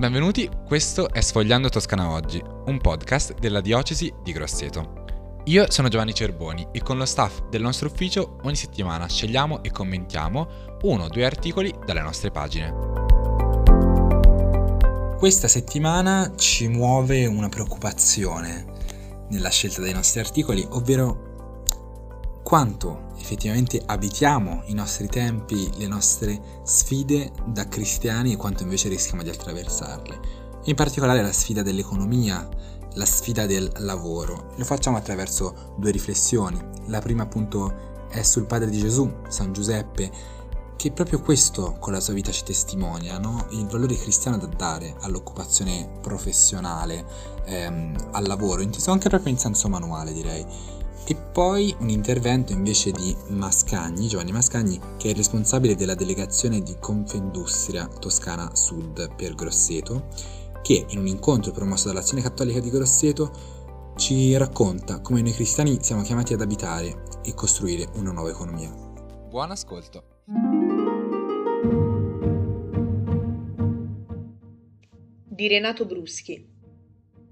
Benvenuti, questo è Sfogliando Toscana Oggi, un podcast della diocesi di Grosseto. Io sono Giovanni Cerboni e con lo staff del nostro ufficio ogni settimana scegliamo e commentiamo uno o due articoli dalle nostre pagine. Questa settimana ci muove una preoccupazione nella scelta dei nostri articoli, ovvero quanto effettivamente abitiamo i nostri tempi, le nostre sfide da cristiani e quanto invece rischiamo di attraversarle. In particolare la sfida dell'economia, la sfida del lavoro. Lo facciamo attraverso due riflessioni. La prima appunto è sul padre di Gesù, San Giuseppe, che proprio questo con la sua vita ci testimonia, no? il valore cristiano da dare all'occupazione professionale, ehm, al lavoro, inteso anche proprio in senso manuale direi e poi un intervento invece di Mascagni, Giovanni Mascagni, che è responsabile della delegazione di Confindustria Toscana Sud per Grosseto, che in un incontro promosso dall'Azione Cattolica di Grosseto ci racconta come noi cristiani siamo chiamati ad abitare e costruire una nuova economia. Buon ascolto! Di Renato Bruschi,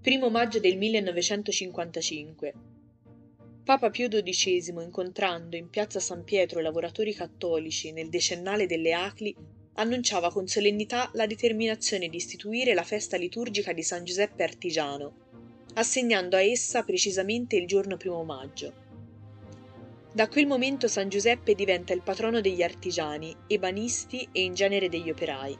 primo maggio del 1955 Papa Pio XII, incontrando in piazza San Pietro i lavoratori cattolici nel decennale delle Acli, annunciava con solennità la determinazione di istituire la festa liturgica di San Giuseppe Artigiano, assegnando a essa precisamente il giorno primo maggio. Da quel momento San Giuseppe diventa il patrono degli artigiani, ebanisti e in genere degli operai.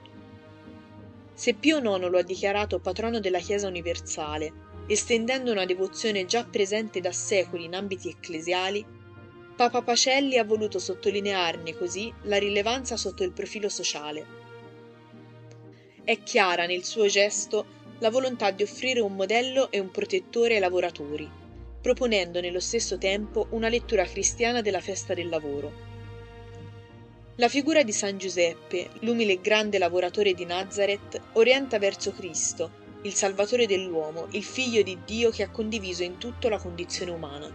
Se Pio IX lo ha dichiarato patrono della Chiesa universale estendendo una devozione già presente da secoli in ambiti ecclesiali, Papa Pacelli ha voluto sottolinearne così la rilevanza sotto il profilo sociale. È chiara nel suo gesto la volontà di offrire un modello e un protettore ai lavoratori, proponendo nello stesso tempo una lettura cristiana della festa del lavoro. La figura di San Giuseppe, l'umile e grande lavoratore di Nazareth, orienta verso Cristo, il Salvatore dell'uomo, il Figlio di Dio che ha condiviso in tutto la condizione umana.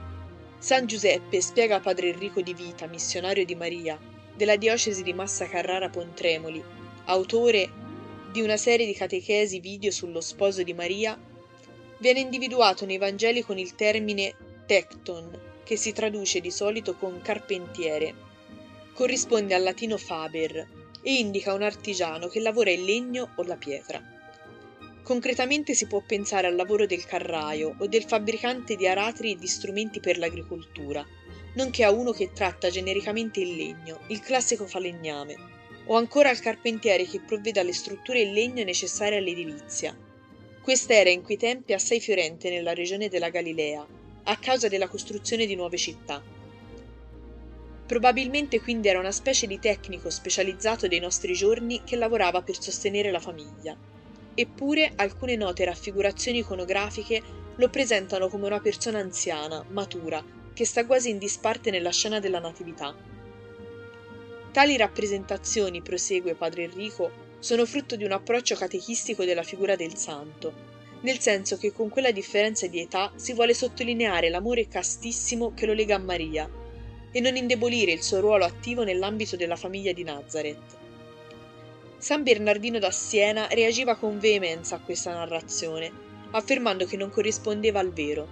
San Giuseppe spiega a padre Enrico di Vita, missionario di Maria, della diocesi di Massa Carrara Pontremoli, autore di una serie di catechesi video sullo sposo di Maria, viene individuato nei Vangeli con il termine tecton, che si traduce di solito con carpentiere. Corrisponde al latino faber e indica un artigiano che lavora il legno o la pietra. Concretamente si può pensare al lavoro del carraio o del fabbricante di aratri e di strumenti per l'agricoltura, nonché a uno che tratta genericamente il legno, il classico falegname, o ancora al carpentiere che provvede alle strutture in legno necessarie all'edilizia. Questa era in quei tempi assai fiorente nella regione della Galilea, a causa della costruzione di nuove città. Probabilmente quindi era una specie di tecnico specializzato dei nostri giorni che lavorava per sostenere la famiglia. Eppure alcune note raffigurazioni iconografiche lo presentano come una persona anziana, matura, che sta quasi in disparte nella scena della Natività. Tali rappresentazioni, prosegue padre Enrico, sono frutto di un approccio catechistico della figura del santo, nel senso che con quella differenza di età si vuole sottolineare l'amore castissimo che lo lega a Maria e non indebolire il suo ruolo attivo nell'ambito della famiglia di Nazareth. San Bernardino da Siena reagiva con veemenza a questa narrazione, affermando che non corrispondeva al vero.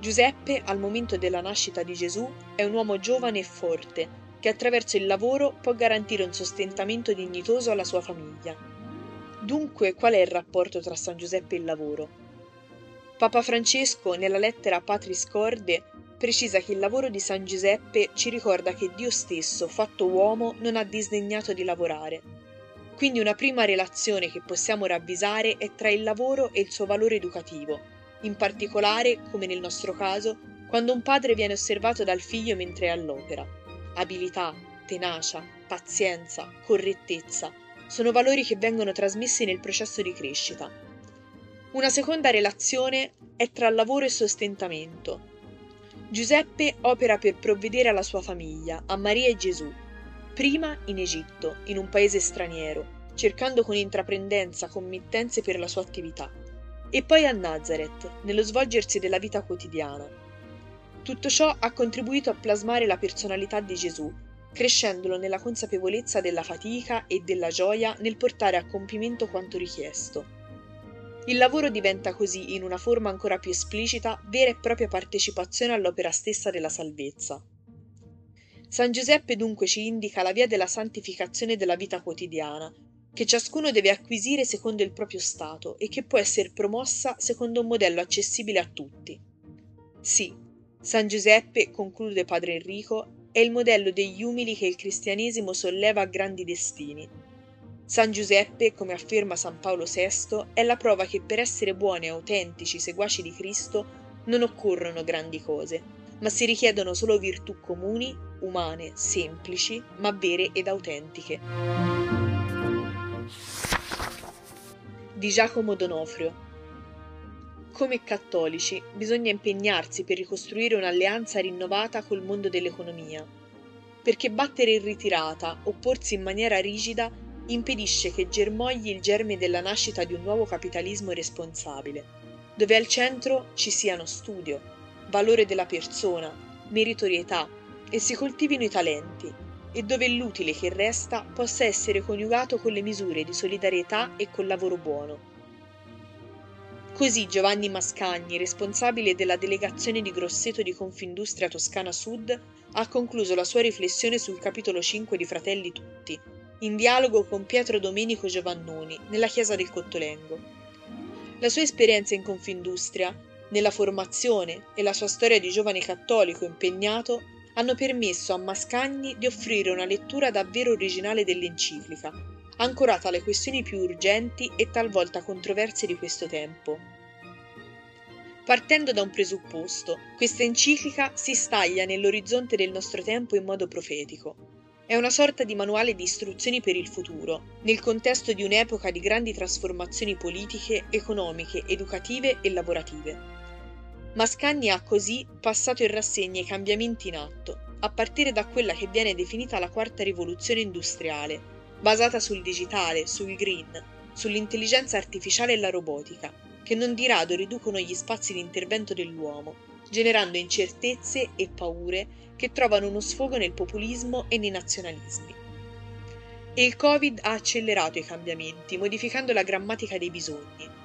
Giuseppe, al momento della nascita di Gesù, è un uomo giovane e forte, che attraverso il lavoro può garantire un sostentamento dignitoso alla sua famiglia. Dunque, qual è il rapporto tra San Giuseppe e il lavoro? Papa Francesco, nella lettera Patris Corde, precisa che il lavoro di San Giuseppe ci ricorda che Dio stesso, fatto uomo, non ha disdegnato di lavorare quindi una prima relazione che possiamo ravvisare è tra il lavoro e il suo valore educativo, in particolare, come nel nostro caso, quando un padre viene osservato dal figlio mentre è all'opera. Abilità, tenacia, pazienza, correttezza sono valori che vengono trasmessi nel processo di crescita. Una seconda relazione è tra lavoro e sostentamento. Giuseppe opera per provvedere alla sua famiglia, a Maria e Gesù, prima in Egitto, in un paese straniero, cercando con intraprendenza committenze per la sua attività, e poi a Nazareth, nello svolgersi della vita quotidiana. Tutto ciò ha contribuito a plasmare la personalità di Gesù, crescendolo nella consapevolezza della fatica e della gioia nel portare a compimento quanto richiesto. Il lavoro diventa così, in una forma ancora più esplicita, vera e propria partecipazione all'opera stessa della salvezza. San Giuseppe dunque ci indica la via della santificazione della vita quotidiana, che ciascuno deve acquisire secondo il proprio stato e che può essere promossa secondo un modello accessibile a tutti. Sì, San Giuseppe, conclude padre Enrico, è il modello degli umili che il cristianesimo solleva a grandi destini. San Giuseppe, come afferma San Paolo VI, è la prova che per essere buoni e autentici seguaci di Cristo non occorrono grandi cose, ma si richiedono solo virtù comuni, umane, semplici, ma vere ed autentiche di Giacomo Donofrio. Come cattolici bisogna impegnarsi per ricostruire un'alleanza rinnovata col mondo dell'economia, perché battere in ritirata, opporsi in maniera rigida, impedisce che germogli il germe della nascita di un nuovo capitalismo responsabile, dove al centro ci siano studio, valore della persona, meritorietà e si coltivino i talenti, e dove l'utile che resta possa essere coniugato con le misure di solidarietà e col lavoro buono. Così Giovanni Mascagni, responsabile della delegazione di Grosseto di Confindustria Toscana Sud, ha concluso la sua riflessione sul capitolo 5 di Fratelli Tutti, in dialogo con Pietro Domenico Giovannoni, nella chiesa del Cottolengo. La sua esperienza in Confindustria, nella formazione e la sua storia di giovane cattolico impegnato hanno permesso a Mascagni di offrire una lettura davvero originale dell'enciclica, ancorata alle questioni più urgenti e talvolta controverse di questo tempo. Partendo da un presupposto, questa enciclica si staglia nell'orizzonte del nostro tempo in modo profetico. È una sorta di manuale di istruzioni per il futuro, nel contesto di un'epoca di grandi trasformazioni politiche, economiche, educative e lavorative. Mascagni ha così passato in rassegna i cambiamenti in atto, a partire da quella che viene definita la quarta rivoluzione industriale, basata sul digitale, sul green, sull'intelligenza artificiale e la robotica, che non di rado riducono gli spazi di intervento dell'uomo, generando incertezze e paure che trovano uno sfogo nel populismo e nei nazionalismi. E il Covid ha accelerato i cambiamenti, modificando la grammatica dei bisogni,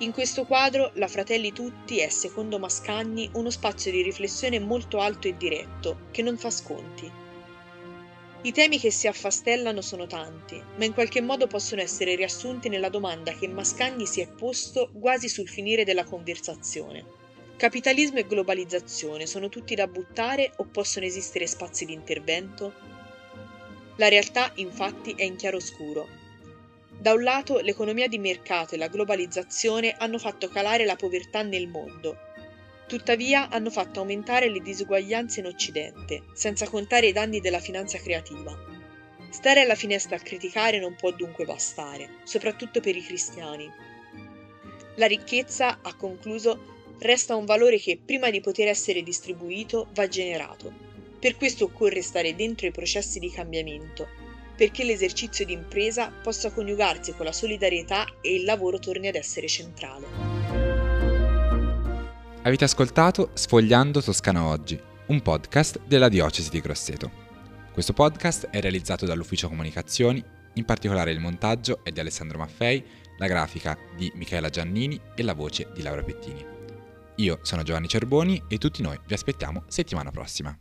in questo quadro la Fratelli Tutti è, secondo Mascagni, uno spazio di riflessione molto alto e diretto, che non fa sconti. I temi che si affastellano sono tanti, ma in qualche modo possono essere riassunti nella domanda che Mascagni si è posto quasi sul finire della conversazione. Capitalismo e globalizzazione sono tutti da buttare o possono esistere spazi di intervento? La realtà, infatti, è in chiaroscuro da un lato l'economia di mercato e la globalizzazione hanno fatto calare la povertà nel mondo, tuttavia hanno fatto aumentare le disuguaglianze in Occidente, senza contare i danni della finanza creativa. Stare alla finestra a criticare non può dunque bastare, soprattutto per i cristiani. La ricchezza, ha concluso, resta un valore che prima di poter essere distribuito va generato. Per questo occorre stare dentro i processi di cambiamento perché l'esercizio di impresa possa coniugarsi con la solidarietà e il lavoro torni ad essere centrale. Avete ascoltato Sfogliando Toscana Oggi, un podcast della Diocesi di Grosseto. Questo podcast è realizzato dall'Ufficio Comunicazioni, in particolare il montaggio è di Alessandro Maffei, la grafica di Michaela Giannini e la voce di Laura Pettini. Io sono Giovanni Cerboni e tutti noi vi aspettiamo settimana prossima.